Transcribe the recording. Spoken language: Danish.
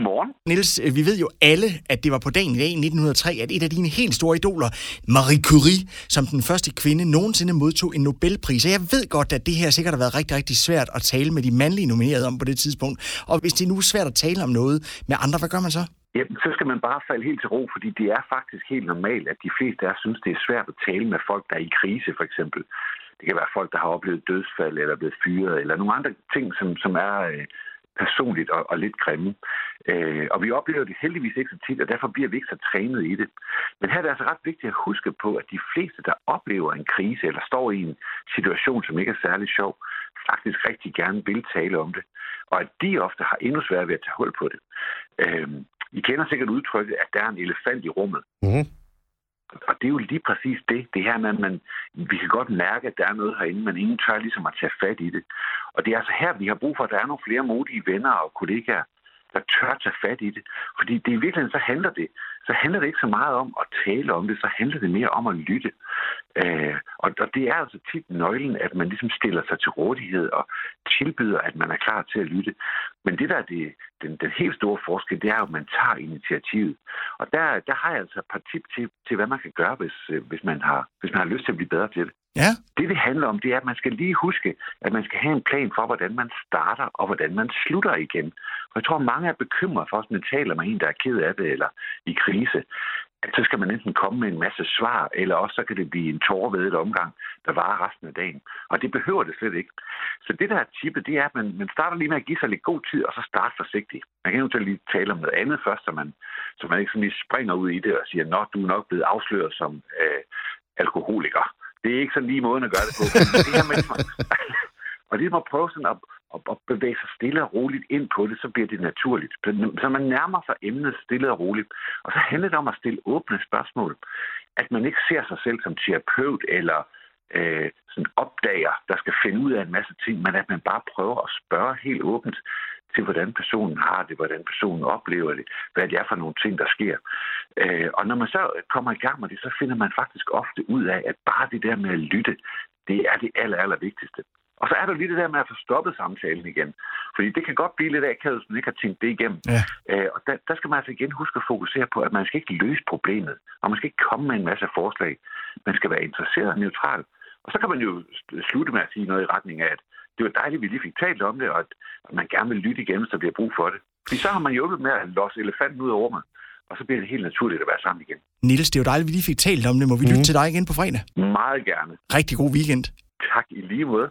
Godmorgen. Niels, øh, vi ved jo alle, at det var på dagen i dag i 1903, at et af dine helt store idoler, Marie Curie, som den første kvinde nogensinde modtog en Nobelpris. Og jeg ved godt, at det her sikkert har været rigtig, rigtig svært at tale med de mandlige nominerede om på det tidspunkt. Og hvis det nu er svært at tale om noget med andre, hvad gør man så? Jamen, så skal man bare falde helt til ro, fordi det er faktisk helt normalt, at de fleste af os synes, det er svært at tale med folk, der er i krise, for eksempel. Det kan være folk, der har oplevet dødsfald eller blevet fyret, eller nogle andre ting, som, som er øh, personligt og, og lidt grimme. Øh, og vi oplever det heldigvis ikke så tit, og derfor bliver vi ikke så trænet i det. Men her er det altså ret vigtigt at huske på, at de fleste, der oplever en krise eller står i en situation, som ikke er særlig sjov, faktisk rigtig gerne vil tale om det. Og at de ofte har endnu sværere ved at tage hul på det. Øh, I kender sikkert udtrykket, at der er en elefant i rummet. Mm-hmm. Det er jo lige præcis det. Det her med, at man, vi kan godt mærke, at der er noget herinde, men ingen tør ligesom at tage fat i det. Og det er altså her, vi har brug for, at der er nogle flere modige venner og kollegaer, der tør tage fat i det. Fordi det i virkeligheden, så handler det, så handler det ikke så meget om at tale om det, så handler det mere om at lytte. Øh, og, og det er altså tit nøglen, at man ligesom stiller sig til rådighed og tilbyder, at man er klar til at lytte. Men det der er det, den, den helt store forskel, det er at man tager initiativet. Og der, der har jeg altså et par tip til, til hvad man kan gøre, hvis, øh, hvis, man har, hvis man har lyst til at blive bedre til det. Ja. Det, det handler om, det er, at man skal lige huske, at man skal have en plan for, hvordan man starter og hvordan man slutter igen. Og jeg tror, mange er bekymret for, at man taler med en, der er ked af det eller i krise, at så skal man enten komme med en masse svar, eller også så kan det blive en tårvedet omgang, der varer resten af dagen. Og det behøver det slet ikke. Så det, der er tippet, det er, at man, man starter lige med at give sig lidt god tid, og så starte forsigtigt. Man kan jo lige tale om noget andet først, så man, så man ikke sådan lige springer ud i det og siger, at du er nok blevet afsløret som øh, alkoholiker. Det er ikke sådan lige måden at gøre det på. det her med, ligesom at prøve sådan at, at, at bevæge sig stille og roligt ind på det, så bliver det naturligt. Så man nærmer sig emnet stille og roligt. Og så handler det om at stille åbne spørgsmål. At man ikke ser sig selv som terapeut eller øh, sådan opdager, der skal finde ud af en masse ting, men at man bare prøver at spørge helt åbent til, hvordan personen har det, hvordan personen oplever det, hvad det er for nogle ting, der sker. Øh, og når man så kommer i gang med det, så finder man faktisk ofte ud af, at bare det der med at lytte, det er det aller, aller vigtigste. Og så er der lige det der med at få stoppet samtalen igen. Fordi det kan godt blive lidt akavet, hvis man ikke har tænkt det igennem. Ja. Øh, og der, der skal man altså igen huske at fokusere på, at man skal ikke løse problemet. Og man skal ikke komme med en masse forslag. Man skal være interesseret og neutral. Og så kan man jo slutte med at sige noget i retning af, at det var dejligt, at vi lige fik talt om det, og at man gerne vil lytte igen, hvis der bliver brug for det. Fordi så har man hjulpet med at losse elefanten ud af rummet, og så bliver det helt naturligt at være sammen igen. Niels, det er jo dejligt, at vi lige fik talt om det. Må vi lytte mm. til dig igen på fredag? Meget gerne. Rigtig god weekend. Tak i lige måde.